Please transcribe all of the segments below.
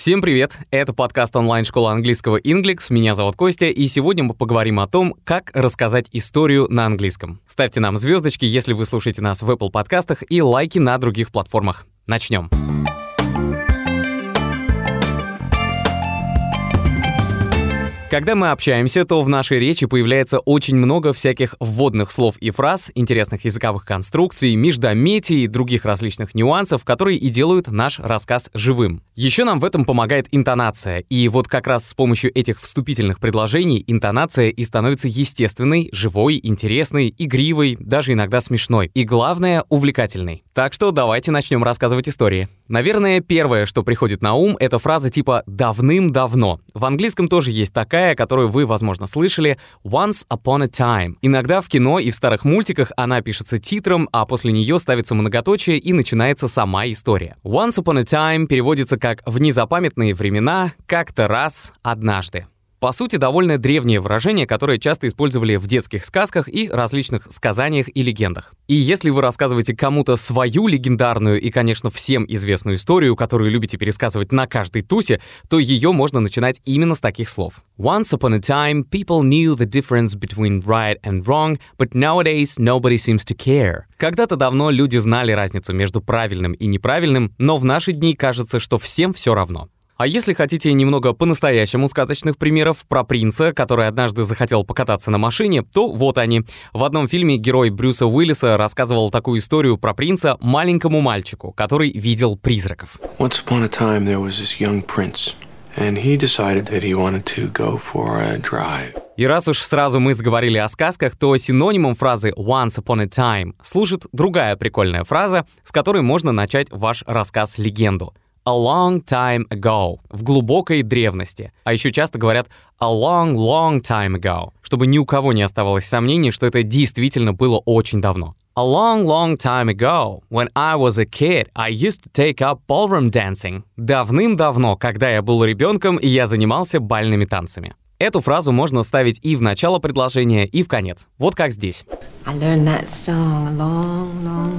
Всем привет! Это подкаст онлайн-школы английского Inglix. Меня зовут Костя, и сегодня мы поговорим о том, как рассказать историю на английском. Ставьте нам звездочки, если вы слушаете нас в Apple подкастах, и лайки на других платформах. Начнем. Когда мы общаемся, то в нашей речи появляется очень много всяких вводных слов и фраз, интересных языковых конструкций, междометий и других различных нюансов, которые и делают наш рассказ живым. Еще нам в этом помогает интонация, и вот как раз с помощью этих вступительных предложений интонация и становится естественной, живой, интересной, игривой, даже иногда смешной, и главное, увлекательной. Так что давайте начнем рассказывать истории. Наверное, первое, что приходит на ум, это фраза типа «давным-давно». В английском тоже есть такая, которую вы, возможно, слышали «once upon a time». Иногда в кино и в старых мультиках она пишется титром, а после нее ставится многоточие и начинается сама история. «Once upon a time» переводится как «в незапамятные времена», «как-то раз», «однажды». По сути, довольно древнее выражение, которое часто использовали в детских сказках и различных сказаниях и легендах. И если вы рассказываете кому-то свою легендарную и, конечно, всем известную историю, которую любите пересказывать на каждой тусе, то ее можно начинать именно с таких слов. Once upon a time, people knew the difference between right and wrong, but nowadays nobody seems to care. Когда-то давно люди знали разницу между правильным и неправильным, но в наши дни кажется, что всем все равно. А если хотите немного по-настоящему сказочных примеров про принца, который однажды захотел покататься на машине, то вот они. В одном фильме герой Брюса Уиллиса рассказывал такую историю про принца маленькому мальчику, который видел призраков. Once upon a time there was this young prince. And he decided that he wanted to go for a drive. И раз уж сразу мы заговорили о сказках, то синонимом фразы once upon a time служит другая прикольная фраза, с которой можно начать ваш рассказ-легенду a long time ago, в глубокой древности. А еще часто говорят a long, long time ago, чтобы ни у кого не оставалось сомнений, что это действительно было очень давно. A long, long time ago, when I was a kid, I used to take up ballroom dancing. Давным-давно, когда я был ребенком, я занимался бальными танцами. Эту фразу можно ставить и в начало предложения, и в конец. Вот как здесь. Long, long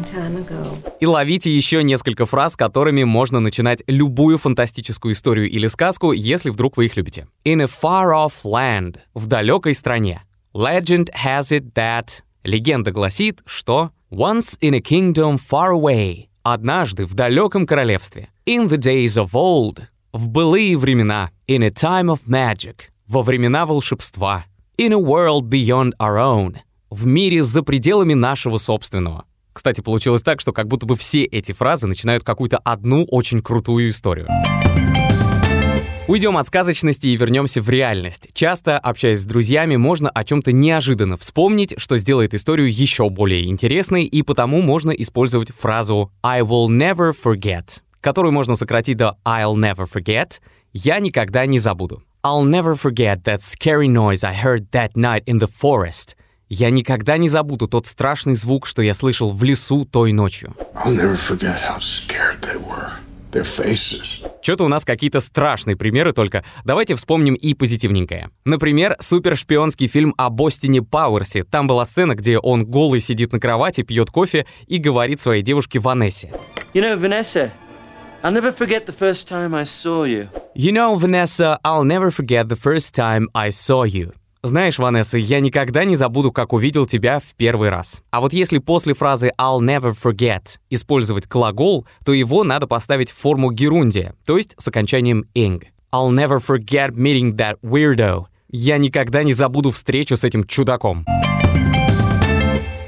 и ловите еще несколько фраз, которыми можно начинать любую фантастическую историю или сказку, если вдруг вы их любите. In a far-off land. В далекой стране. Legend has it that. Легенда гласит, что Once in a kingdom far away. Однажды в далеком королевстве. In the days of old. В былые времена. In a time of magic во времена волшебства. In a world beyond our own. В мире за пределами нашего собственного. Кстати, получилось так, что как будто бы все эти фразы начинают какую-то одну очень крутую историю. Уйдем от сказочности и вернемся в реальность. Часто, общаясь с друзьями, можно о чем-то неожиданно вспомнить, что сделает историю еще более интересной, и потому можно использовать фразу I will never forget, которую можно сократить до I'll never forget, я никогда не забуду. I'll never forget that scary noise I heard that night in the forest. Я никогда не забуду тот страшный звук, что я слышал в лесу той ночью. I'll never forget how scared they were. Their faces. Что-то у нас какие-то страшные примеры только. Давайте вспомним и позитивненькое. Например, супершпионский фильм о Бостине Пауэрсе. Там была сцена, где он голый сидит на кровати, пьет кофе и говорит своей девушке Ванессе. You know, Vanessa, I'll never forget the first time I saw you. You know, Vanessa, I'll never forget the first time I saw you. Знаешь, Ванесса, я никогда не забуду, как увидел тебя в первый раз. А вот если после фразы I'll never forget использовать глагол, то его надо поставить в форму герундия, то есть с окончанием ing. I'll never forget meeting that weirdo. Я никогда не забуду встречу с этим чудаком.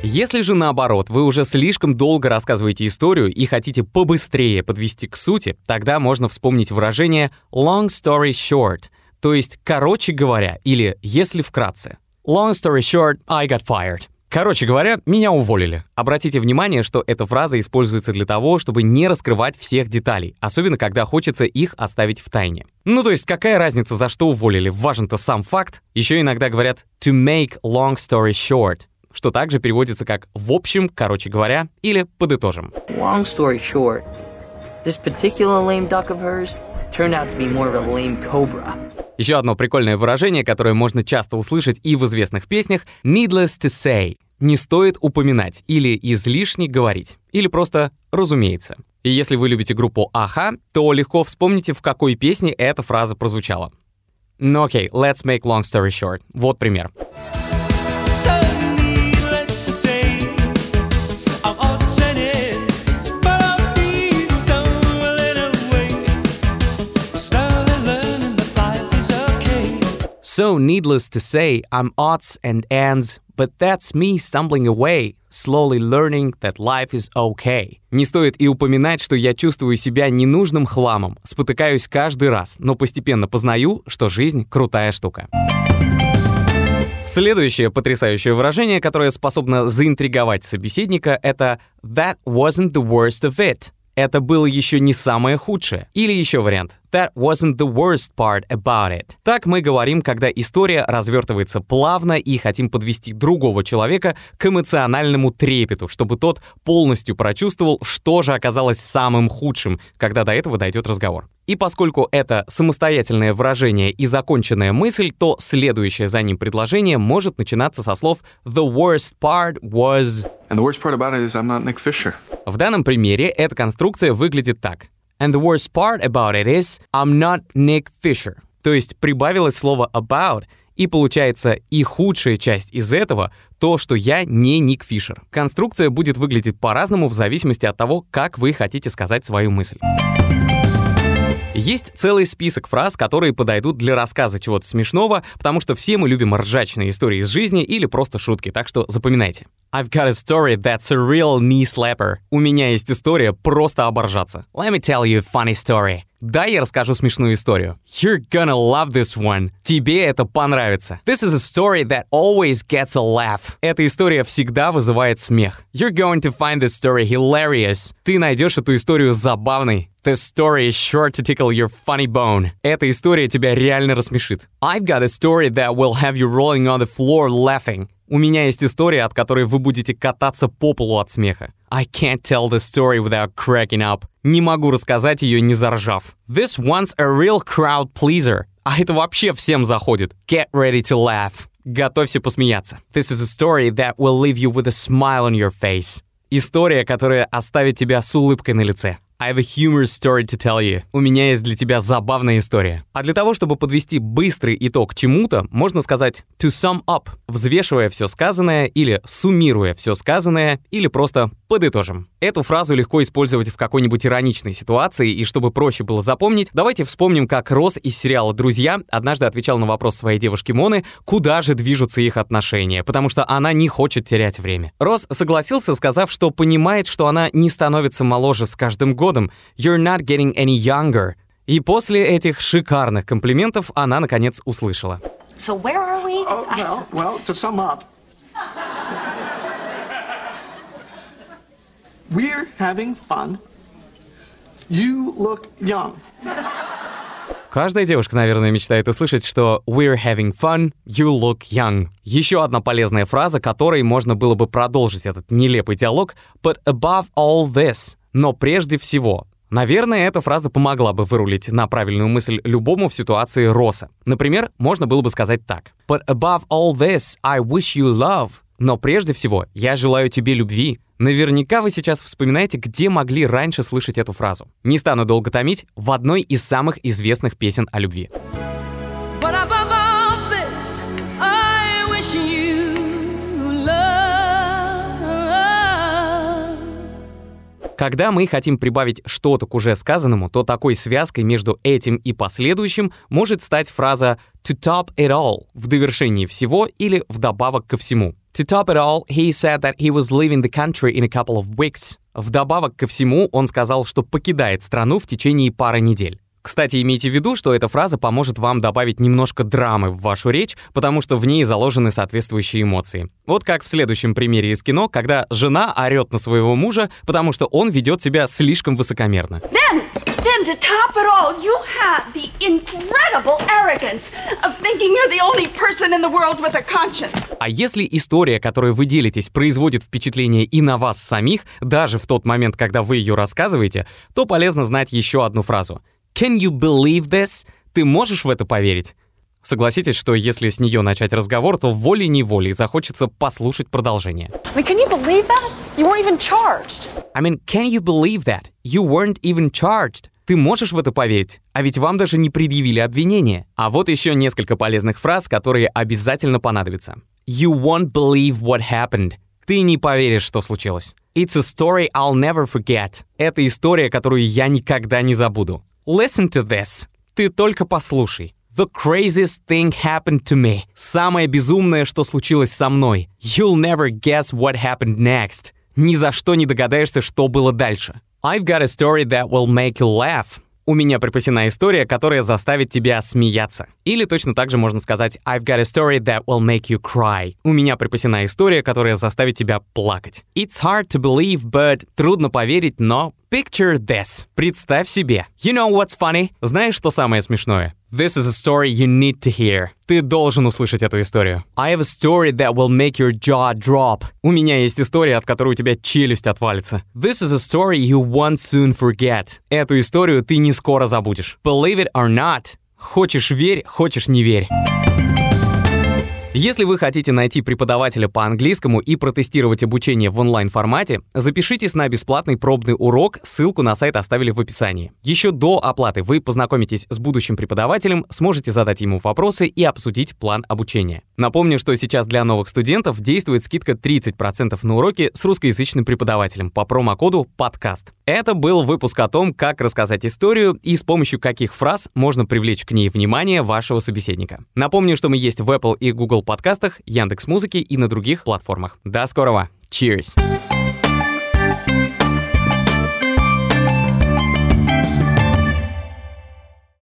Если же наоборот, вы уже слишком долго рассказываете историю и хотите побыстрее подвести к сути, тогда можно вспомнить выражение long story short, то есть короче говоря или если вкратце. Long story short, I got fired. Короче говоря, меня уволили. Обратите внимание, что эта фраза используется для того, чтобы не раскрывать всех деталей, особенно когда хочется их оставить в тайне. Ну то есть какая разница, за что уволили, важен-то сам факт. Еще иногда говорят to make long story short, что также переводится как «в общем», «короче говоря» или «подытожим». Long story short, this particular lame duck of hers turned out to be more of a lame cobra. Еще одно прикольное выражение, которое можно часто услышать и в известных песнях — needless to say. Не стоит упоминать или излишне говорить, или просто разумеется. И если вы любите группу Аха, то легко вспомните, в какой песне эта фраза прозвучала. Ну окей, let's make long story short. Вот пример. So So needless to say, I'm odds and ends, but that's me stumbling away, slowly learning that life is okay. Не стоит и упоминать, что я чувствую себя ненужным хламом, спотыкаюсь каждый раз, но постепенно познаю, что жизнь крутая штука. Следующее потрясающее выражение, которое способно заинтриговать собеседника, это «That wasn't the worst of it». Это было еще не самое худшее. Или еще вариант. That wasn't the worst part about it. Так мы говорим, когда история развертывается плавно и хотим подвести другого человека к эмоциональному трепету, чтобы тот полностью прочувствовал, что же оказалось самым худшим, когда до этого дойдет разговор. И поскольку это самостоятельное выражение и законченная мысль, то следующее за ним предложение может начинаться со слов «The worst part was...» В данном примере эта конструкция выглядит так. And the worst part about it is I'm not Nick Fisher. То есть прибавилось слово about, и получается и худшая часть из этого — то, что я не Ник Фишер. Конструкция будет выглядеть по-разному в зависимости от того, как вы хотите сказать свою мысль. Есть целый список фраз, которые подойдут для рассказа чего-то смешного, потому что все мы любим ржачные истории из жизни или просто шутки, так что запоминайте. I've got a story that's a real knee slapper. У меня есть история просто оборжаться. Let me tell you a funny story. Да, я расскажу смешную историю. You're gonna love this one. Тебе это понравится. This is a story that always gets a laugh. Эта история всегда вызывает смех. You're going to find this story hilarious. Ты найдешь эту историю забавной. This story is sure to tickle your funny bone. Эта история тебя реально рассмешит. I've got a story that will have you rolling on the floor laughing. У меня есть история, от которой вы будете кататься по полу от смеха. I can't tell the story without cracking up. Не могу рассказать ее, не заржав. This one's a real crowd pleaser. А это вообще всем заходит. Get ready to laugh. Готовься посмеяться. This is a story that will leave you with a smile on your face. История, которая оставит тебя с улыбкой на лице. I have a humorous story to tell you. У меня есть для тебя забавная история. А для того, чтобы подвести быстрый итог чему-то, можно сказать to sum up, взвешивая все сказанное или суммируя все сказанное, или просто подытожим. Эту фразу легко использовать в какой-нибудь ироничной ситуации, и чтобы проще было запомнить, давайте вспомним, как Рос из сериала «Друзья» однажды отвечал на вопрос своей девушки Моны, куда же движутся их отношения, потому что она не хочет терять время. Рос согласился, сказав, что понимает, что она не становится моложе с каждым годом, «You're not getting any younger». И после этих шикарных комплиментов она, наконец, услышала. So where are we? Oh, well, well, to sum up, we're having fun. You look young. Каждая девушка, наверное, мечтает услышать, что «We're having fun, you look young». Еще одна полезная фраза, которой можно было бы продолжить этот нелепый диалог «But above all this», но прежде всего. Наверное, эта фраза помогла бы вырулить на правильную мысль любому в ситуации Роса. Например, можно было бы сказать так. «But above all this, I wish you love». Но прежде всего, я желаю тебе любви. Наверняка вы сейчас вспоминаете, где могли раньше слышать эту фразу. Не стану долго томить, в одной из самых известных песен о любви. Когда мы хотим прибавить что-то к уже сказанному, то такой связкой между этим и последующим может стать фраза «to top it all» в довершении всего или вдобавок ко всему. To top it all, he said that he was leaving the country in a couple of weeks. Вдобавок ко всему, он сказал, что покидает страну в течение пары недель. Кстати, имейте в виду, что эта фраза поможет вам добавить немножко драмы в вашу речь, потому что в ней заложены соответствующие эмоции. Вот как в следующем примере из кино, когда жена орет на своего мужа, потому что он ведет себя слишком высокомерно. Then, it all, you have the incredible arrogance of thinking you're the only person in the world with a conscience. А если история, которой вы делитесь, производит впечатление и на вас самих, даже в тот момент, когда вы ее рассказываете, то полезно знать еще одну фразу. Can you believe this? Ты можешь в это поверить? Согласитесь, что если с нее начать разговор, то волей-неволей захочется послушать продолжение. I mean, can you believe that? You weren't even charged. I mean, can you believe that? You weren't even charged. Ты можешь в это поверить? А ведь вам даже не предъявили обвинение. А вот еще несколько полезных фраз, которые обязательно понадобятся. You won't believe what happened. Ты не поверишь, что случилось. It's a story I'll never forget. Это история, которую я никогда не забуду. Listen to this. Ты только послушай. The craziest thing happened to me. Самое безумное, что случилось со мной. You'll never guess what happened next. Ни за что не догадаешься, что было дальше. I've got a story that will make you laugh. У меня припасена история, которая заставит тебя смеяться. Или точно так же можно сказать I've got a story that will make you cry. У меня припасена история, которая заставит тебя плакать. It's hard to believe, but трудно поверить, но picture this. Представь себе. You know what's funny? Знаешь, что самое смешное? This is a story you need to hear. Ты должен услышать эту историю. I have a story that will make your jaw drop. У меня есть история, от которой у тебя челюсть отвалится. This is a story you won't soon forget. Эту историю ты не скоро забудешь. Believe it or not. Хочешь верь, хочешь не верь. Если вы хотите найти преподавателя по английскому и протестировать обучение в онлайн-формате, запишитесь на бесплатный пробный урок, ссылку на сайт оставили в описании. Еще до оплаты вы познакомитесь с будущим преподавателем, сможете задать ему вопросы и обсудить план обучения. Напомню, что сейчас для новых студентов действует скидка 30% на уроки с русскоязычным преподавателем по промокоду «Подкаст». Это был выпуск о том, как рассказать историю и с помощью каких фраз можно привлечь к ней внимание вашего собеседника. Напомню, что мы есть в Apple и Google подкастах, Яндекс Музыки и на других платформах. До скорого. Cheers!